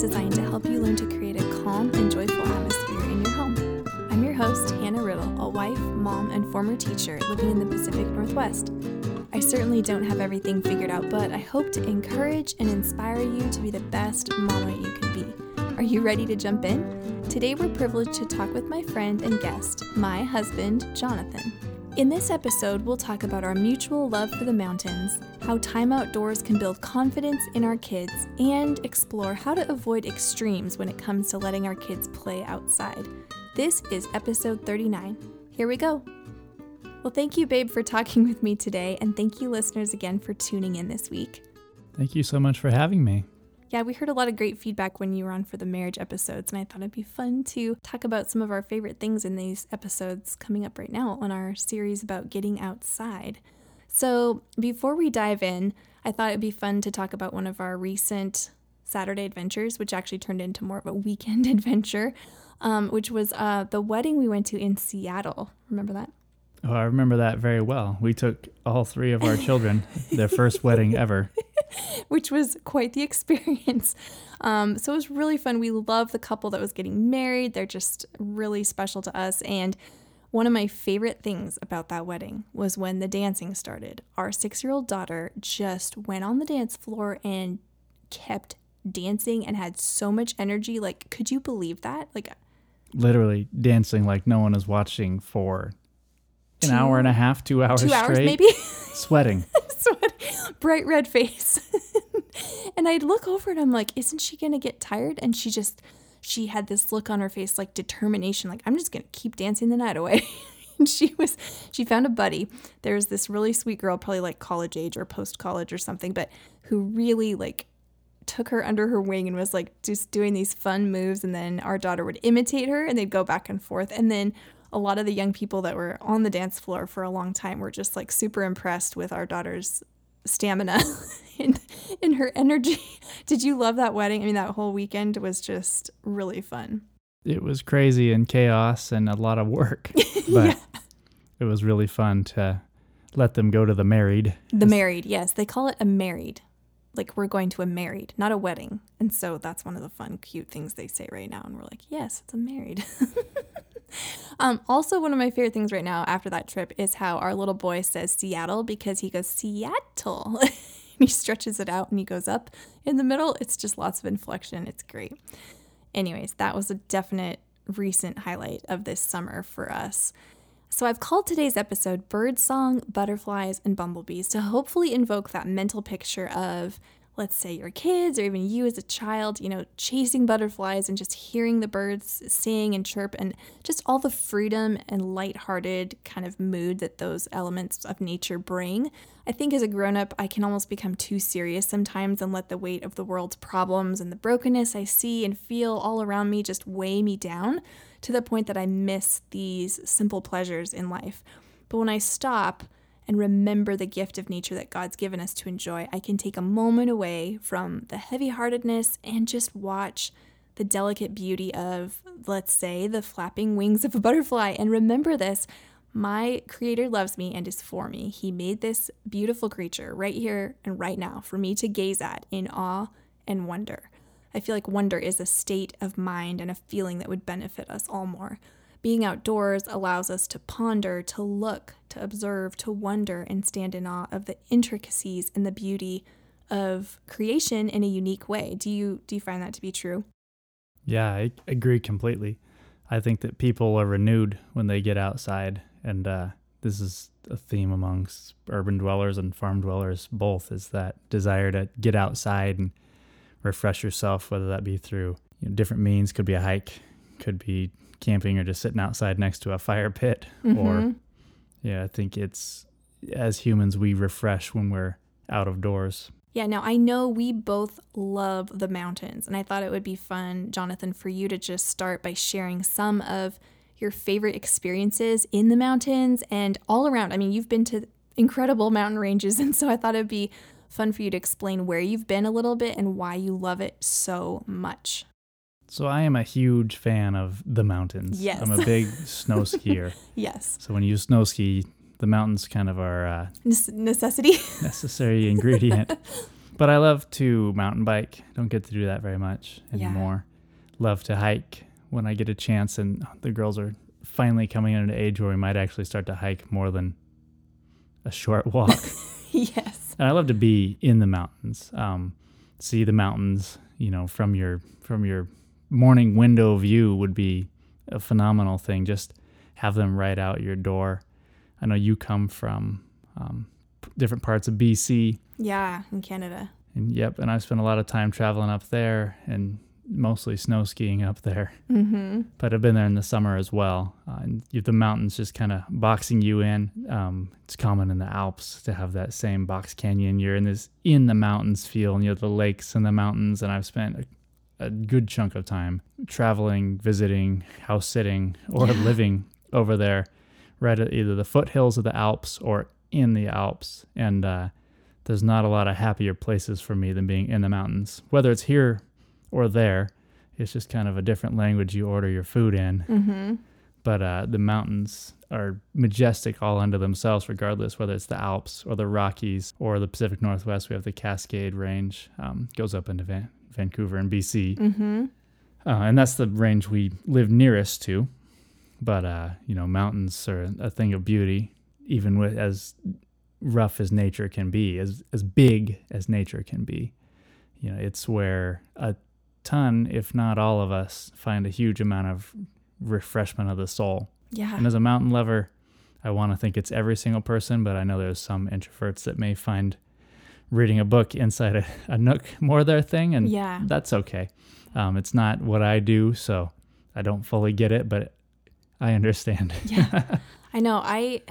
designed to help you learn to create a calm and joyful atmosphere in your home. I'm your host, Hannah Riddle, a wife, mom, and former teacher living in the Pacific Northwest. I certainly don't have everything figured out, but I hope to encourage and inspire you to be the best mama you can be. Are you ready to jump in? Today, we're privileged to talk with my friend and guest, my husband, Jonathan. In this episode, we'll talk about our mutual love for the mountains, how time outdoors can build confidence in our kids, and explore how to avoid extremes when it comes to letting our kids play outside. This is episode 39. Here we go. Well, thank you, babe, for talking with me today, and thank you, listeners, again for tuning in this week. Thank you so much for having me. Yeah, we heard a lot of great feedback when you were on for the marriage episodes, and I thought it'd be fun to talk about some of our favorite things in these episodes coming up right now on our series about getting outside. So, before we dive in, I thought it'd be fun to talk about one of our recent Saturday adventures, which actually turned into more of a weekend adventure, um, which was uh, the wedding we went to in Seattle. Remember that? Oh, I remember that very well. We took all three of our children, their first wedding ever. which was quite the experience. Um, so it was really fun. We love the couple that was getting married. They're just really special to us. And one of my favorite things about that wedding was when the dancing started. Our six year old daughter just went on the dance floor and kept dancing and had so much energy. Like, could you believe that? Like, literally dancing like no one is watching for an two, hour and a half, two hours two straight. hours maybe. sweating. Sweat, bright red face. and I'd look over and I'm like, isn't she gonna get tired? And she just she had this look on her face like determination, like I'm just gonna keep dancing the night away. and she was she found a buddy. There's this really sweet girl, probably like college age or post college or something, but who really like took her under her wing and was like just doing these fun moves and then our daughter would imitate her and they'd go back and forth and then a lot of the young people that were on the dance floor for a long time were just like super impressed with our daughter's stamina and, and her energy. Did you love that wedding? I mean, that whole weekend was just really fun. It was crazy and chaos and a lot of work, but yeah. it was really fun to let them go to the married. The married, yes. They call it a married. Like we're going to a married, not a wedding. And so that's one of the fun, cute things they say right now. And we're like, yes, it's a married. um, also, one of my favorite things right now after that trip is how our little boy says Seattle because he goes Seattle. And he stretches it out and he goes up in the middle. It's just lots of inflection. It's great. Anyways, that was a definite recent highlight of this summer for us. So, I've called today's episode Birdsong, Butterflies, and Bumblebees to hopefully invoke that mental picture of let's say your kids or even you as a child, you know, chasing butterflies and just hearing the birds sing and chirp and just all the freedom and lighthearted kind of mood that those elements of nature bring. I think as a grown up, I can almost become too serious sometimes and let the weight of the world's problems and the brokenness I see and feel all around me just weigh me down to the point that I miss these simple pleasures in life. But when I stop, and remember the gift of nature that God's given us to enjoy, I can take a moment away from the heavy heartedness and just watch the delicate beauty of, let's say, the flapping wings of a butterfly. And remember this my Creator loves me and is for me. He made this beautiful creature right here and right now for me to gaze at in awe and wonder. I feel like wonder is a state of mind and a feeling that would benefit us all more. Being outdoors allows us to ponder, to look, to observe, to wonder, and stand in awe of the intricacies and the beauty of creation in a unique way. Do you do you find that to be true? Yeah, I agree completely. I think that people are renewed when they get outside, and uh, this is a theme amongst urban dwellers and farm dwellers both. Is that desire to get outside and refresh yourself, whether that be through you know, different means, could be a hike, could be camping or just sitting outside next to a fire pit mm-hmm. or yeah i think it's as humans we refresh when we're out of doors. Yeah now i know we both love the mountains and i thought it would be fun jonathan for you to just start by sharing some of your favorite experiences in the mountains and all around. I mean you've been to incredible mountain ranges and so i thought it'd be fun for you to explain where you've been a little bit and why you love it so much so I am a huge fan of the mountains. Yes. I'm a big snow skier. Yes. So when you snow ski, the mountains kind of are uh, necessity. necessary ingredient. But I love to mountain bike. Don't get to do that very much Yeah. anymore. Love to hike when I get a chance, and the girls are finally coming into an age where we might actually start to hike more than a short walk. yes. And I love to be in the mountains, um, see the mountains. You know, from your from your morning window view would be a phenomenal thing. Just have them right out your door. I know you come from um, p- different parts of BC, Yeah, in Canada. and yep, and I've spent a lot of time traveling up there and mostly snow skiing up there. Mm-hmm. But I've been there in the summer as well. Uh, and you, the mountains just kind of boxing you in. Um, it's common in the Alps to have that same box canyon. You're in this in the mountains feel, and you have the lakes and the mountains. And I've spent a, a good chunk of time traveling, visiting, house sitting, or Yeah. living over there, right at either the foothills of the Alps or in the Alps. And uh, there's not a lot of happier places for me than being in the mountains, whether it's here or there. It's just kind of a different language you order your food in. Mm-hmm. But uh, the mountains are majestic all unto themselves, regardless whether it's the Alps or the Rockies or the Pacific Northwest. We have the Cascade Range, um, goes up into Van- Vancouver and BC, Mm-hmm. uh, and that's the range we live nearest to. But uh, you know, mountains are a thing of beauty, even with as rough as nature can be, as as big as nature can be. You know, it's where a ton, if not all of us, find a huge amount of refreshment of the soul. Yeah. And as a mountain lover, I want to think it's every single person, but I know there's some introverts that may find reading a book inside a, a nook more their thing, and yeah. that's okay. Um, it's not what I do, so I don't fully get it, but I understand. Yeah. I know. I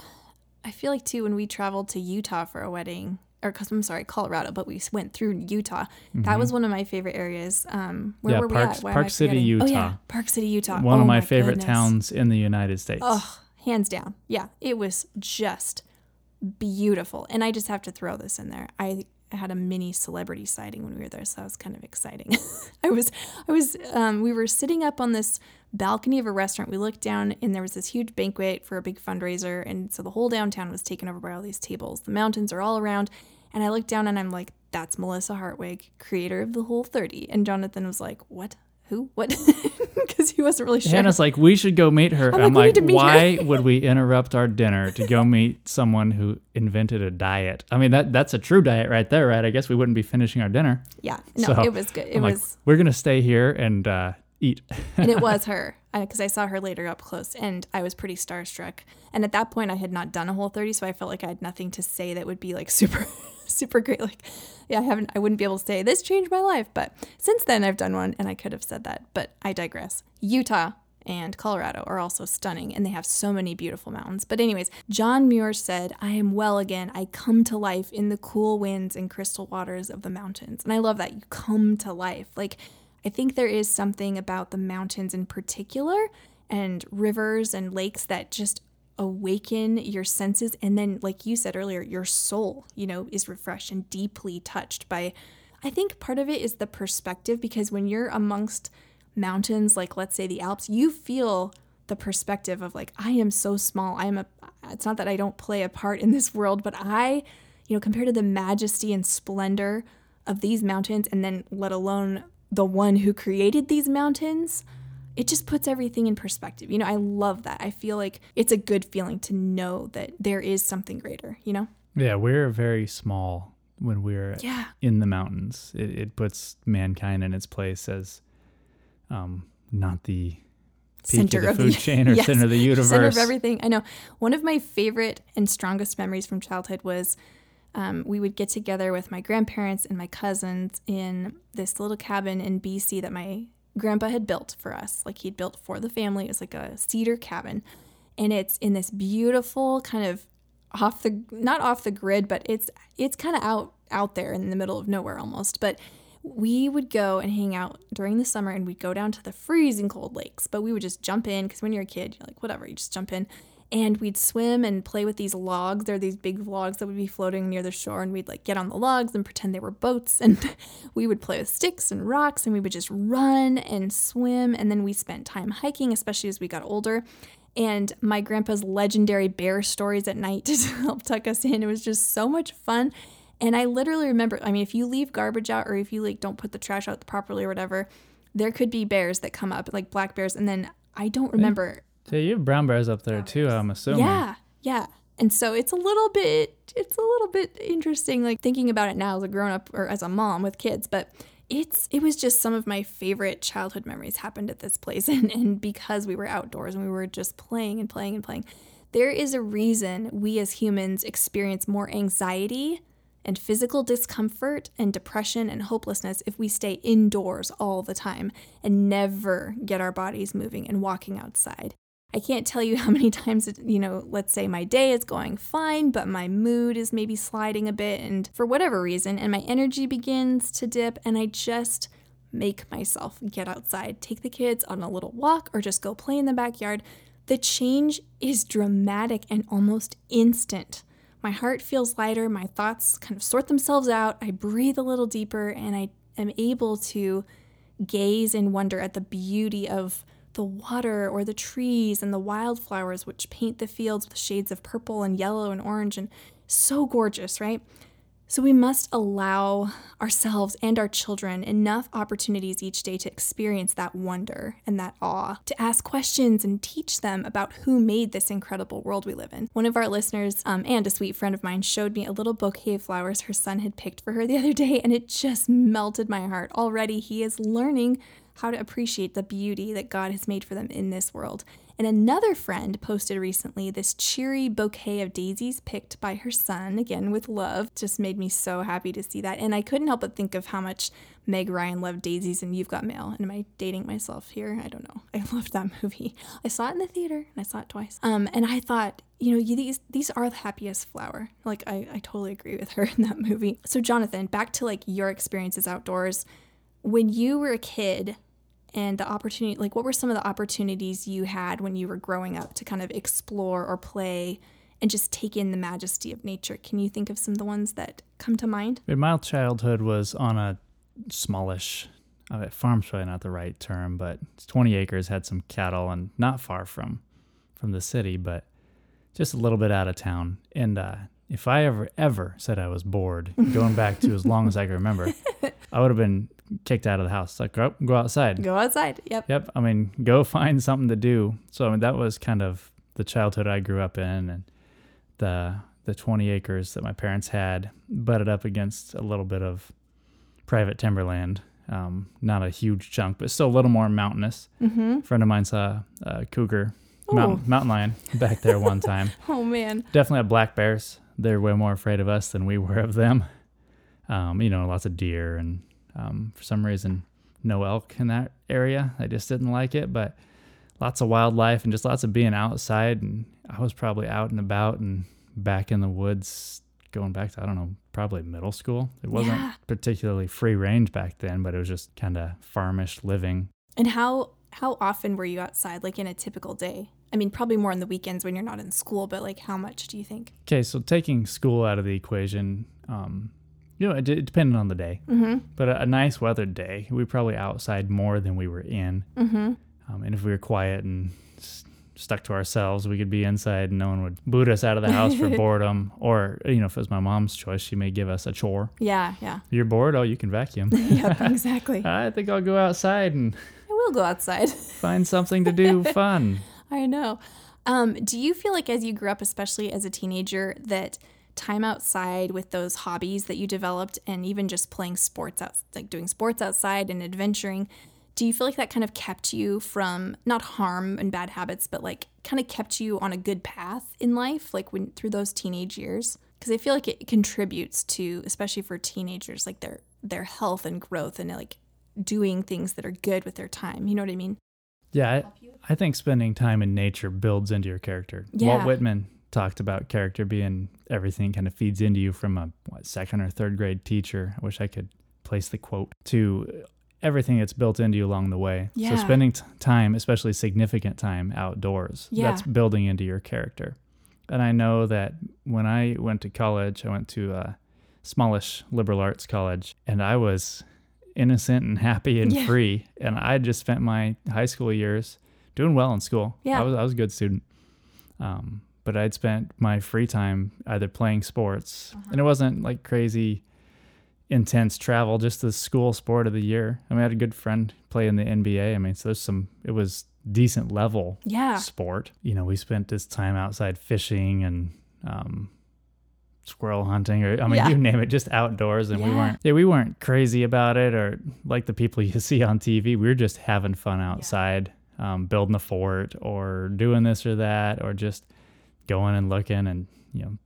I feel like too when we traveled to Utah for a wedding, or I'm sorry, Colorado, but we went through Utah. That was one of my favorite areas. Um, where Mm-hmm. Yeah, were Park- we at? Why Park City, forgetting? Oh yeah, Park City, Utah. One Oh of my, favorite goodness. towns in the United States. Oh, hands down. Yeah, it was just beautiful. And I just have to throw this in there. I had a mini celebrity sighting when we were there, so that was kind of exciting. I was, I was, um, we were sitting up on this balcony of a restaurant. We looked down, and there was this huge banquet for a big fundraiser, and so the whole downtown was taken over by all these tables. The mountains are all around, and I looked down, and I'm like, "That's Melissa Hartwig, creator of the Whole 30." And Jonathan was like, "What? Who? What?" Because he wasn't really sure. Hannah's like, we should go meet her. I'm I'm, like, like, why would we interrupt our dinner to go meet someone who invented a diet? I mean, that that's a true diet right there, right? I guess we wouldn't be finishing our dinner. yeah, no, So, it was good. It I'm like, was. we're gonna stay here and uh, eat. and it was her because I saw her later up close and I was pretty starstruck. And at that point, I had not done a whole 30, so I felt like I had nothing to say that would be like super, super great. Like, yeah, I haven't, I wouldn't be able to say this changed my life. But since then, I've done one and I could have said that, but I digress. Utah and Colorado are also stunning and they have so many beautiful mountains. But, anyways, John Muir said, I am well again. I come to life in the cool winds and crystal waters of the mountains. And I love that. You come to life. Like, I think there is something about the mountains in particular and rivers and lakes that just awaken your senses. And then, like you said earlier, your soul, you know, is refreshed and deeply touched by. I think part of it is the perspective because when you're amongst mountains, like let's say the Alps, you feel the perspective of like, I am so small. I am a, it's not that I don't play a part in this world, but I, you know, compared to the majesty and splendor of these mountains, and then let alone the one who created these mountains, it just puts everything in perspective. You know, I love that. I feel like it's a good feeling to know that there is something greater, you know? Yeah, we're very small when we're Yeah. in the mountains. It, it puts mankind in its place as um, not the Center of the food the- chain or Yes, center of the universe. Center of everything. I know. One of my favorite and strongest memories from childhood was um, we would get together with my grandparents and my cousins in this little cabin in BC that my grandpa had built for us. Like he'd built for the family. It was like a cedar cabin. And it's in this beautiful kind of off the not off the grid, but it's it's kind of out out there in the middle of nowhere almost. But we would go and hang out during the summer and we'd go down to the freezing cold lakes. But we would just jump in because when you're a kid, you're like, whatever, you just jump in. And we'd swim and play with these logs. They're these big logs that would be floating near the shore. And we'd like get on the logs and pretend they were boats. And we would play with sticks and rocks and we would just run and swim. And then we spent time hiking, especially as we got older. And my grandpa's legendary bear stories at night to help tuck us in. It was just so much fun. And I literally remember, I mean, if you leave garbage out or if you like don't put the trash out properly or whatever, there could be bears that come up, like black bears. And then I don't remember. Yeah, you have brown bears up there too, I'm assuming. Yeah, yeah. And so it's a little bit, it's a little bit interesting, like thinking about it now as a grown up or as a mom with kids. But it's it was just some of my favorite childhood memories happened at this place and, and because we were outdoors and we were just playing and playing and playing there is a reason we as humans experience more anxiety and physical discomfort and depression and hopelessness if we stay indoors all the time and never get our bodies moving and walking outside. I can't tell you how many times, you know, let's say my day is going fine, but my mood is maybe sliding a bit, and for whatever reason, and my energy begins to dip, and I just make myself get outside, take the kids on a little walk, or just go play in the backyard. The change is dramatic and almost instant. My heart feels lighter, my thoughts kind of sort themselves out, I breathe a little deeper, and I am able to gaze and wonder at the beauty of the water or the trees and the wildflowers which paint the fields with shades of purple and yellow and orange and so gorgeous, right? So we must allow ourselves and our children enough opportunities each day to experience that wonder and that awe, to ask questions and teach them about who made this incredible world we live in. One of our listeners um, and a sweet friend of mine showed me a little bouquet of flowers her son had picked for her the other day, and it just melted my heart. Already, he is learning how to appreciate the beauty that God has made for them in this world. And another friend posted recently this cheery bouquet of daisies picked by her son, again with love. Just made me so happy to see that. And I couldn't help but think of how much Meg Ryan loved daisies and You've Got Mail. And am I dating myself here? I don't know. I loved that movie. I saw it in the theater and I saw it twice. Um, and I thought, you know, these these are the happiest flower. Like I, I totally agree with her in that movie. So Jonathan, back to like your experiences outdoors. When you were a kid, and the opportunity like what were some of the opportunities you had when you were growing up to kind of explore or play and just take in the majesty of nature? Can you think of some of the ones that come to mind? My childhood was on a smallish uh, farm's probably not the right term but 20 acres had some cattle and not far from from the city but just a little bit out of town. And uh, if I ever ever said I was bored, going back to as long as I can remember, I would have been kicked out of the house. Like, go, go outside. Go outside. Yep. Yep. I mean, go find something to do. So I mean, that was kind of the childhood I grew up in, and the the 20 acres that my parents had butted up against a little bit of private timberland. Um, not a huge chunk, but still a little more mountainous. Mm-hmm. A friend of mine saw a cougar, mountain, mountain lion back there one time. oh man! Definitely have black bears. They're way more afraid of us than we were of them. Um, you know, lots of deer and um, for some reason, no elk in that area. I just didn't like it, but lots of wildlife and just lots of being outside. And I was probably out and about and back in the woods going back to, I don't know, probably middle school. It wasn't yeah. particularly free range back then, but it was just kind of farmish living. And how how often were you outside like in a typical day? I mean, probably more on the weekends when you're not in school, but like how much do you think? Okay, so taking school out of the equation, um, you know, it, it depended on the day. Mm-hmm. But a, a, nice weather day, we probably outside more than we were in. Mm-hmm. Um, and if we were quiet and s- stuck to ourselves, we could be inside and no one would boot us out of the house for boredom. Or, you know, if it was my mom's choice, she may give us a chore. Yeah, yeah. You're bored? Oh, you can vacuum. yep, exactly. I think I'll go outside and. I will go outside. find something to do fun. I know. Um, do you feel like as you grew up, especially as a teenager, that time outside with those hobbies that you developed and even just playing sports out like doing sports outside and adventuring do you feel like that kind of kept you from not harm and bad habits but like kind of kept you on a good path in life like when through those teenage years because i feel like it contributes to especially for teenagers like their their health and growth and like doing things that are good with their time you know what i mean yeah I, I think spending time in nature builds into your character yeah. walt whitman talked about character being everything kind of feeds into you from a what, second or third grade teacher. I wish I could place the quote to everything that's built into you along the way. Yeah. So spending t- time, especially significant time outdoors, yeah. that's building into your character. And I know that when I went to college, I went to a smallish liberal arts college, and I was innocent and happy and yeah. free. And I just spent my high school years doing well in school. Yeah. I was, I was a good student. Um, but I'd spent my free time either playing sports, and it wasn't like crazy intense travel, just the school sport of the year. I mean, I had a good friend play in the NBA. I mean, so there's some, it was decent level Yeah. sport. You know, we spent this time outside fishing and um, squirrel hunting, or I mean, Yeah. you name it, just outdoors. And we weren't, yeah, we weren't crazy about it or like the people you see on TV. We were just having fun outside, um, building a fort or doing this or that, or just going and looking and you know,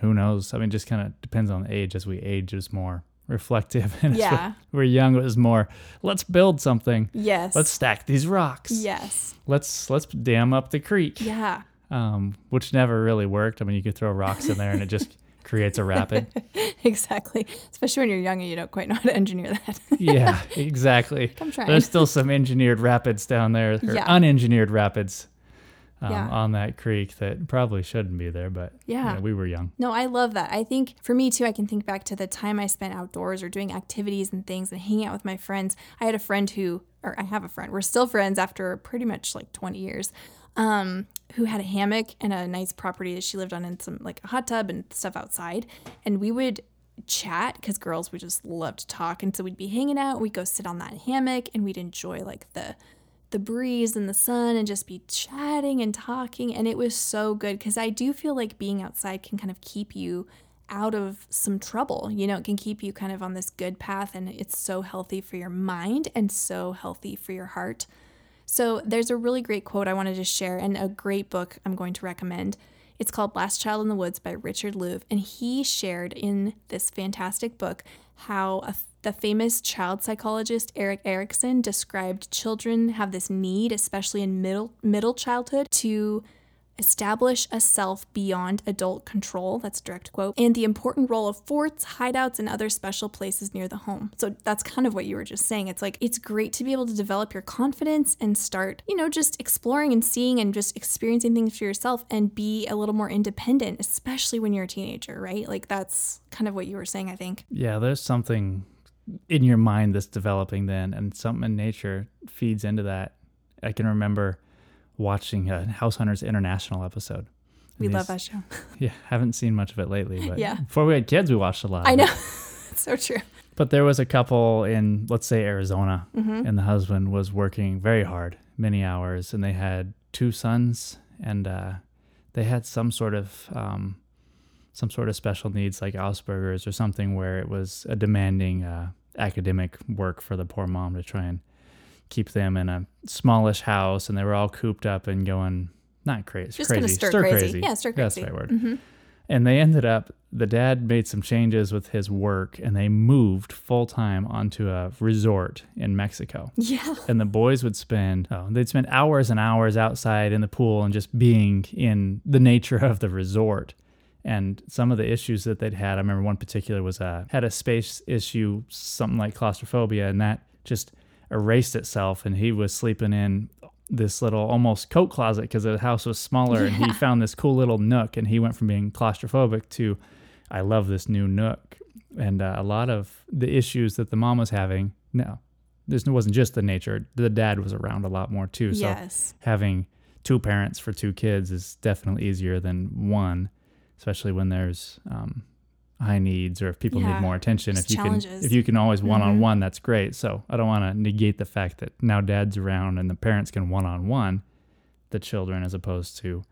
who knows? I mean, just kind of depends on the age. As we age, is more reflective. And Yeah. we're young, it was more, let's build something. Yes. Let's stack these rocks. Yes. Let's let's dam up the creek Yeah. um, which never really worked. I mean, you could throw rocks in there and it just creates a rapid. Exactly. Especially when you're young and you don't quite know how to engineer that. Yeah, exactly. I'm trying. There's still some engineered rapids down there, or Yeah. unengineered rapids um, Yeah. on that creek that probably shouldn't be there, but you Yeah. know, we were young. No, I love that. I think for me too, I can think back to the time I spent outdoors or doing activities and things and hanging out with my friends. I had a friend who, or I have a friend, we're still friends after pretty much like 20 years, um, who had a hammock and a nice property that she lived on and some like a hot tub and stuff outside. And we would chat because girls would just love to talk. And so we'd be hanging out, we'd go sit on that hammock and we'd enjoy like the, the breeze and the sun and just be chatting and talking. And it was so good because I do feel like being outside can kind of keep you out of some trouble. You know, it can keep you kind of on this good path and it's so healthy for your mind and so healthy for your heart. So there's a really great quote I wanted to share and a great book I'm going to recommend. It's called Last Child in the Woods by Richard Louv. And he shared in this fantastic book how a, the famous child psychologist Erik Erikson described children have this need, especially in middle middle childhood, to establish a self beyond adult control. That's direct quote. And the important role of forts, hideouts, and other special places near the home. So that's kind of what you were just saying. It's like it's great to be able to develop your confidence and start, you know, just exploring and seeing and just experiencing things for yourself and be a little more independent, especially when you're a teenager, right? Like that's kind of what you were saying, I think. Yeah, there's something in your mind that's developing then, and something in nature feeds into that. I can remember watching a House Hunters International episode. We And love that show. Yeah, haven't seen much of it lately, but Yeah. before we had kids, we watched a lot. I know. so true. But there was a couple in, let's say, Arizona, Mm-hmm. and the husband was working very hard, many hours, and they had two sons, and uh, they had some sort of um, some sort of special needs, like Asperger's or something, where it was a demanding uh, academic work for the poor mom to try and keep them in a smallish house, and they were all cooped up and going not crazy, Just crazy, gonna stir, crazy. Yeah, stir That's crazy. the right word. Mm-hmm. And they ended up, the dad made some changes with his work and they moved full time onto a resort in Mexico. Yeah. And the boys would spend, oh, they'd spend hours and hours outside in the pool and just being in the nature of the resort. And some of the issues that they'd had, I remember one particular was uh, had a space issue, something like claustrophobia, and that just erased itself. And he was sleeping in this little almost coat closet because the house was smaller and he found this cool little nook and he went from being claustrophobic to i love this new nook and uh, a lot of the issues that the mom was having no this wasn't just the nature the dad was around a lot more too so Yes. having two parents for two kids is definitely easier than one especially when there's um, high needs or if people Yeah, need more attention if you challenges. can if you can always Mhm. one-on-one that's great so i don't want to negate the fact that now dad's around and the parents can one-on-one the children as opposed to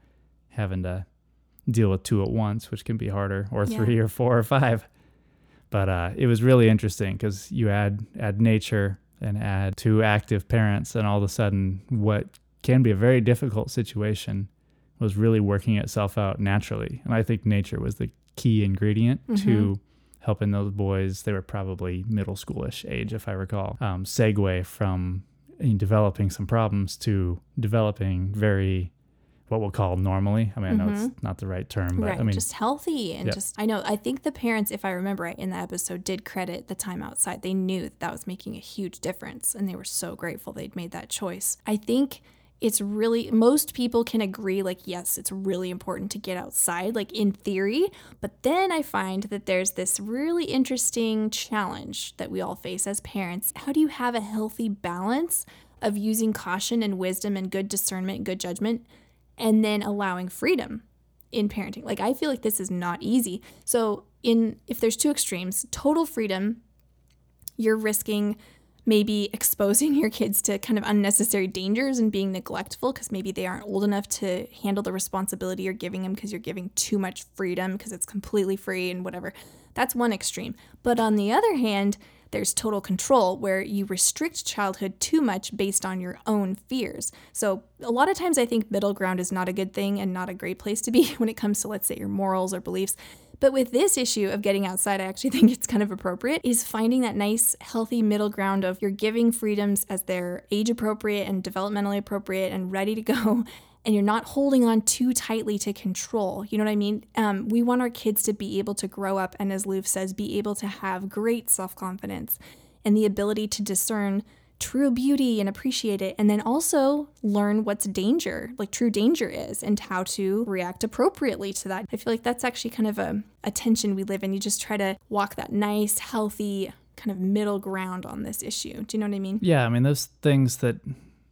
having to deal with two at once which can be harder or Yeah. three or four or five but uh, it was really interesting because you add add nature and add two active parents and all of a sudden what can be a very difficult situation was really working itself out naturally and i think nature was the key ingredient to helping those boys they were probably middle schoolish age if i recall um, segue from in developing some problems to developing very what we'll call normally i mean i know it's not the right term but right. i mean just healthy and Yep. just, I know, I think the parents, if I remember right in that episode, did credit the time outside. They knew that that was making a huge difference and they were so grateful they'd made that choice. I think it's really, most people can agree, like, yes, it's really important to get outside, like in theory. But then I find that there's this really interesting challenge that we all face as parents. How do you have a healthy balance of using caution and wisdom and good discernment, good judgment, and then allowing freedom? in parenting. Like I feel like this is not easy. So in if there's two extremes, total freedom, you're risking maybe exposing your kids to kind of unnecessary dangers and being neglectful because maybe they aren't old enough to handle the responsibility you're giving them because you're giving too much freedom because it's completely free and whatever. That's one extreme. But on the other hand, there's total control where you restrict childhood too much based on your own fears. So, a lot of times I think middle ground is not a good thing and not a great place to be when it comes to, let's say, your morals or beliefs. But with this issue of getting outside, I actually think it's kind of appropriate, is finding that nice, healthy middle ground of you're giving freedoms as they're age appropriate and developmentally appropriate and ready to go. And you're not holding on too tightly to control. You know what I mean? Um, we want our kids to be able to grow up and, as Louv says, be able to have great self confidence and the ability to discern true beauty and appreciate it and then also learn what's danger like true danger is and how to react appropriately to that i feel like that's actually kind of a, a tension we live in you just try to walk that nice healthy kind of middle ground on this issue do you know what i mean Yeah, I mean, those things that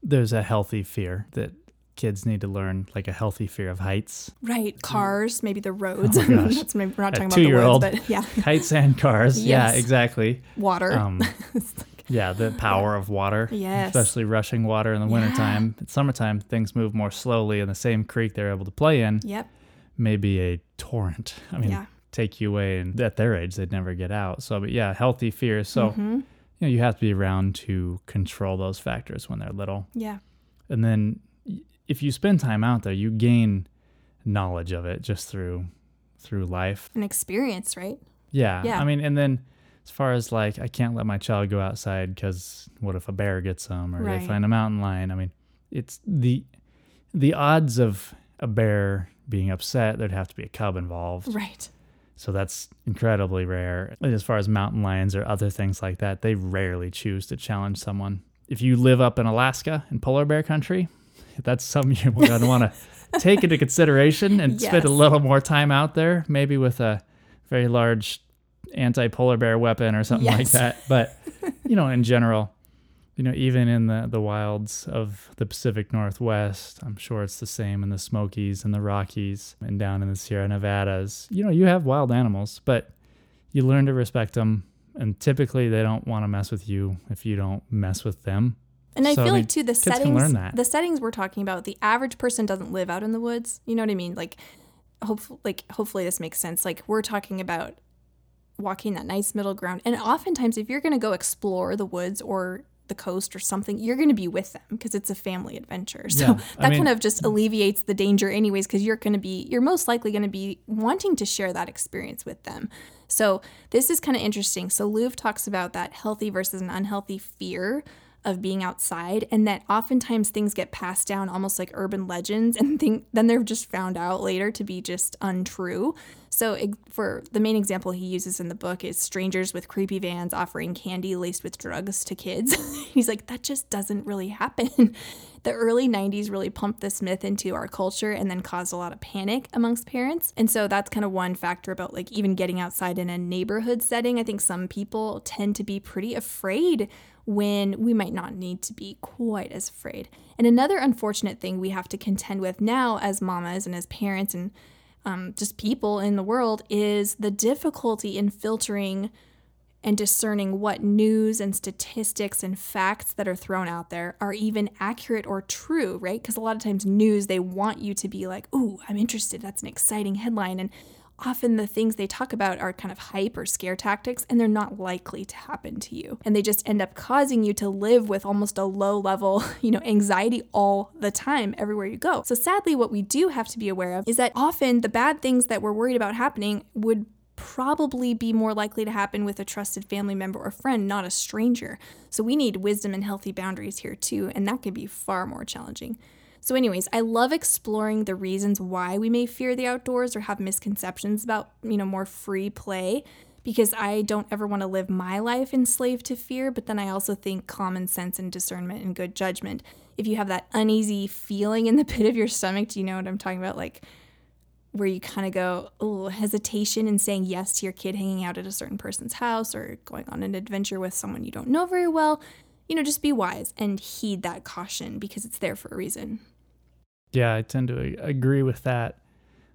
there's a healthy fear that kids need to learn, like a healthy fear of heights. right cars maybe the roads Oh my gosh. that's maybe we're not A talking about the two-year-old. but yeah Heights and cars. Yeah, exactly. water Um, yeah, the power of water. Yes. Especially rushing water in the wintertime. In summertime, things move more slowly, in the same creek they're able to play in yep Maybe a torrent. I mean, Yeah. take you away, and at their age, they'd never get out. So, but yeah, healthy fears. So, Mm-hmm. you know, you have to be around to control those factors when they're little. yeah And then if you spend time out there, you gain knowledge of it just through through life. an experience right Yeah. Yeah. I mean, and then as far as like, I can't let my child go outside because what if a bear gets them or Right. they find a mountain lion? I mean, it's the the odds of a bear being upset, there'd have to be a cub involved. right So that's incredibly rare. As far as mountain lions or other things like that, they rarely choose to challenge someone. If you live up in Alaska in polar bear country, that's something you're going to want to take into consideration and spend a little more time out there, maybe with a very large anti-polar bear weapon or something like that. But you know, in general, you know, even in the the wilds of the Pacific Northwest, I'm sure it's the same in the Smokies and the Rockies and down in the Sierra Nevadas. You know, you have wild animals, but you learn to respect them, and typically they don't want to mess with you if you don't mess with them. And I So, I feel like too the settings the settings we're talking about, the average person doesn't live out in the woods. You know what I mean? Like hopefully like hopefully this makes sense. Like we're talking about walking that nice middle ground. And oftentimes if you're going to go explore the woods or the coast or something, you're going to be with them because it's a family adventure. So Yeah, that mean- kind of just alleviates the danger anyways because you're going to be you're most likely going to be wanting to share that experience with them. So this is kind of interesting. So Louv talks about that healthy versus an unhealthy fear of being outside and that oftentimes things get passed down almost like urban legends and think, then they're just found out later to be just untrue. So for the main example he uses in the book is strangers with creepy vans offering candy laced with drugs to kids. He's like that just doesn't really happen. the early 90s really pumped this myth into our culture and then caused a lot of panic amongst parents. And so that's kind of one factor about like even getting outside in a neighborhood setting. I think some people tend to be pretty afraid when we might not need to be quite as afraid. And another unfortunate thing we have to contend with now as mamas and as parents and um, just people in the world is the difficulty in filtering and discerning what news and statistics and facts that are thrown out there are even accurate or true, right? Because a lot of times news, they want you to be like, ooh, I'm interested. That's an exciting headline. And often the things they talk about are kind of hype or scare tactics, and they're not likely to happen to you. And they just end up causing you to live with almost a low level, you know, anxiety all the time everywhere you go. So sadly, what we do have to be aware of is that often the bad things that we're worried about happening would probably be more likely to happen with a trusted family member or friend, not a stranger. So we need wisdom and healthy boundaries here too, and that can be far more challenging. So, anyways, I love exploring the reasons why we may fear the outdoors or have misconceptions about, you know, more free play because I don't ever want to live my life enslaved to fear, but then I also think common sense and discernment and good judgment. If you have that uneasy feeling in the pit of your stomach, do you know what I'm talking about? Like where you kind of go, oh, hesitation in saying yes to your kid hanging out at a certain person's house or going on an adventure with someone you don't know very well. You know, just be wise and heed that caution because it's there for a reason. Yeah, I tend to agree with that.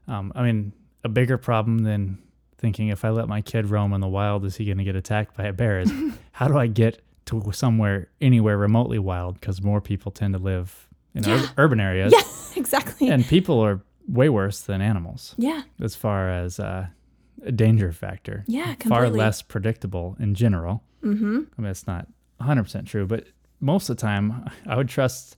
Um, I mean, a bigger problem than thinking if I let my kid roam in the wild, is he going to get attacked by a bear? Is how do I get to somewhere anywhere remotely wild? Because more people tend to live in ur- urban areas, Yeah, exactly. and people are way worse than animals yeah, as far as uh, a danger factor. yeah, completely. Far less predictable in general. Mm-hmm. I mean, it's not 100% true, but most of the time, I would trust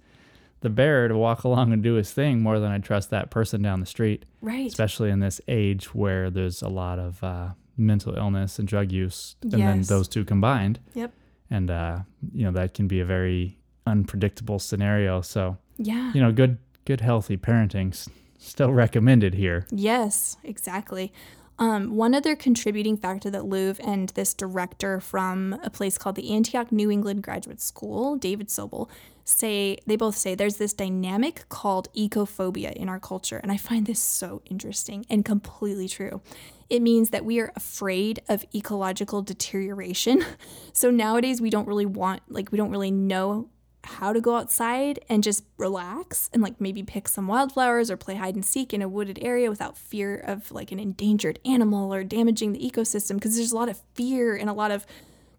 the bear to walk along and do his thing more than I trust that person down the street, Right. especially in this age where there's a lot of uh, mental illness and drug use, and then those two combined. Yep. And, uh, you know, that can be a very unpredictable scenario. So, Yeah. you know, good, good, healthy parenting's still recommended here. Yes, exactly. Um, one other contributing factor that Louv and this director from a place called the Antioch New England Graduate School, David Sobel, say they both say there's this dynamic called ecophobia in our culture, and I find this so interesting and completely true. It means that we are afraid of ecological deterioration. So nowadays we don't really want like we don't really know how to go outside and just relax and like maybe pick some wildflowers or play hide and seek in a wooded area without fear of like an endangered animal or damaging the ecosystem because there's a lot of fear and a lot of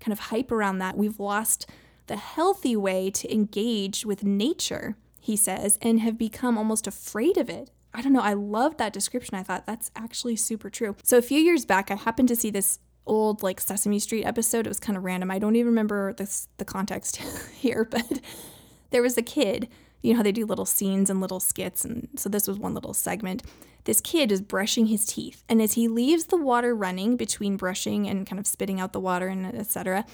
kind of hype around that. We've lost the healthy way to engage with nature, he says, and have become almost afraid of it. I don't know. I love that description. I thought that's actually super true. So a few years back, I happened to see this old like Sesame Street episode. It was kind of random. I don't even remember this the context here, but there was a kid. You know how they do little scenes and little skits, and so this was one little segment. This kid is brushing his teeth, and as he leaves the water running between brushing and kind of spitting out the water and etc.,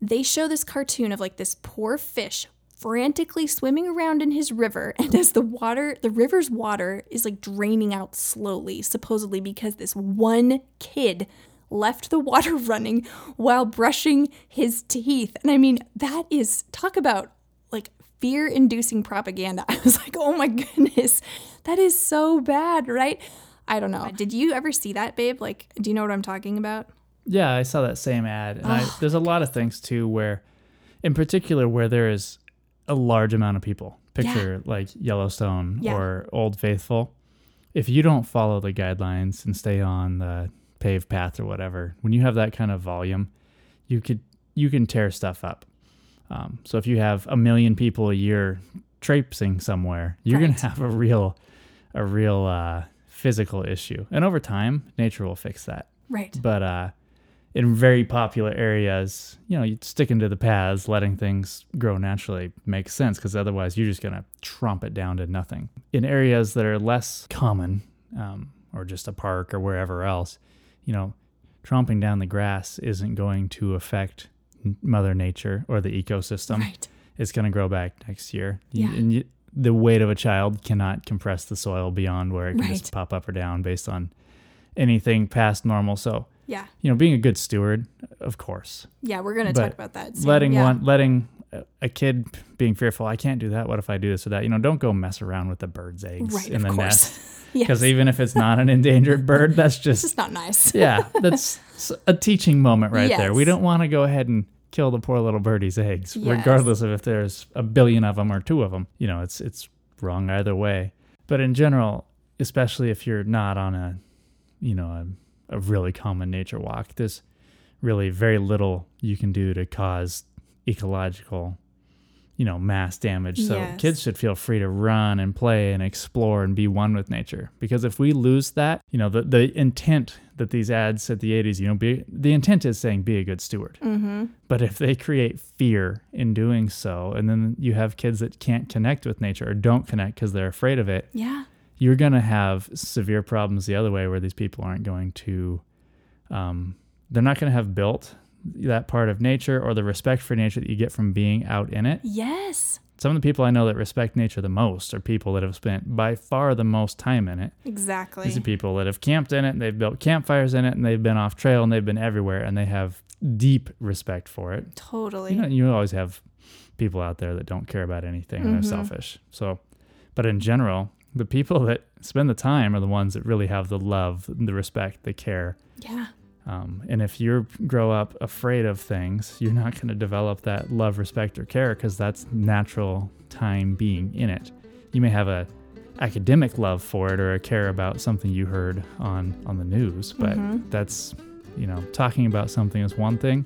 they show this cartoon of like this poor fish frantically swimming around in his river and as the water the river's water is like draining out slowly supposedly because this one kid left the water running while brushing his teeth and i mean that is talk about like fear inducing propaganda i was like oh my goodness that is so bad right i don't know did you ever see that babe like do you know what i'm talking about Yeah, I saw that same ad. And I, oh, there's a lot of things too where, in particular, where there is a large amount of people. Picture like Yellowstone Yeah. or Old Faithful. If you don't follow the guidelines and stay on the paved path or whatever, when you have that kind of volume, you could you can tear stuff up. Um, so if you have a million people a year traipsing somewhere, you're Right. gonna have a real a real uh, physical issue. And over time, nature will fix that right but uh in very popular areas you know you sticking to the paths letting things grow naturally makes sense because otherwise you're just going to trump it down to nothing in areas that are less common um, or just a park or wherever else you know tromping down the grass isn't going to affect mother nature or the ecosystem right it's going to grow back next year You- Yeah. and you, the weight of a child cannot compress the soil beyond where it can Right. just pop up or down based on anything past normal so yeah you know, being a good steward, of course. Yeah, we're going to talk about that. soon. letting yeah. one, letting a- kid being fearful, I can't do that. What if I do this or that? You know, don't go mess around with the bird's eggs right, in the nest. yes. Because even if it's not an endangered bird, that's just just not nice. yeah, that's a teaching moment right there. We don't want to go ahead and kill the poor little birdie's eggs, Yes. regardless of if there's a billion of them or two of them. You know, it's it's wrong either way. But in general, especially if you're not on a, you know, a, a really common nature walk, there's really very little you can do to cause ecological, you know, mass damage. So Yes. kids should feel free to run and play and explore and be one with nature. Because if we lose that, you know, the, the intent that these ads at the 80s, you know, be, the intent is saying be a good steward. Mm-hmm. But if they create fear in doing so, and then you have kids that can't connect with nature or don't connect because they're afraid of it, Yeah. you're going to have severe problems the other way where these people aren't going to, um, they're not going to have built that part of nature or the respect for nature that you get from being out in it. Yes. Some of the people I know that respect nature the most are people that have spent by far the most time in it. Exactly. These are people that have camped in it, and they've built campfires in it, and they've been off trail, and they've been everywhere, and they have deep respect for it. Totally. You know, you always have people out there that don't care about anything and Mhm. they're selfish. So, but in general, the people that spend the time are the ones that really have the love, the respect, the care. yeah. Um, and if you grow up afraid of things, you're not going to develop that love, respect, or care because that's natural time being in it. You may have a academic love for it or a care about something you heard on on the news. But Mhm. that's you know talking about something is one thing.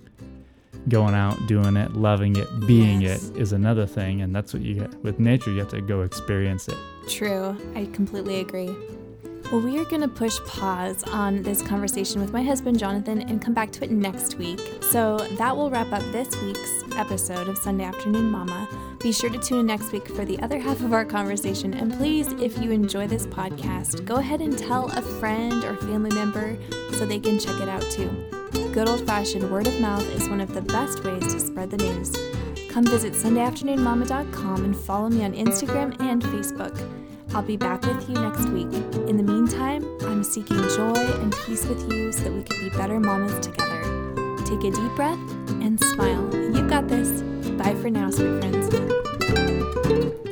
Going out, doing it, loving it, being Yes. it is another thing, and that's what you get with nature. You have to go experience it. True. I completely agree. Well, we are going to push pause on this conversation with my husband, Jonathan, and come back to it next week. So that will wrap up this week's episode of Sunday Afternoon Mama. Be sure to tune in next week for the other half of our conversation. And please, if you enjoy this podcast, go ahead and tell a friend or family member so they can check it out too. Good old fashioned word of mouth is one of the best ways to spread the news. Come visit SundayAfternoonMama.com and follow me on Instagram and Facebook. I'll be back with you next week. In the meantime, I'm seeking joy and peace with you so that we can be better mamas together. Take a deep breath and smile. You've got this. Bye for now, sweet friends.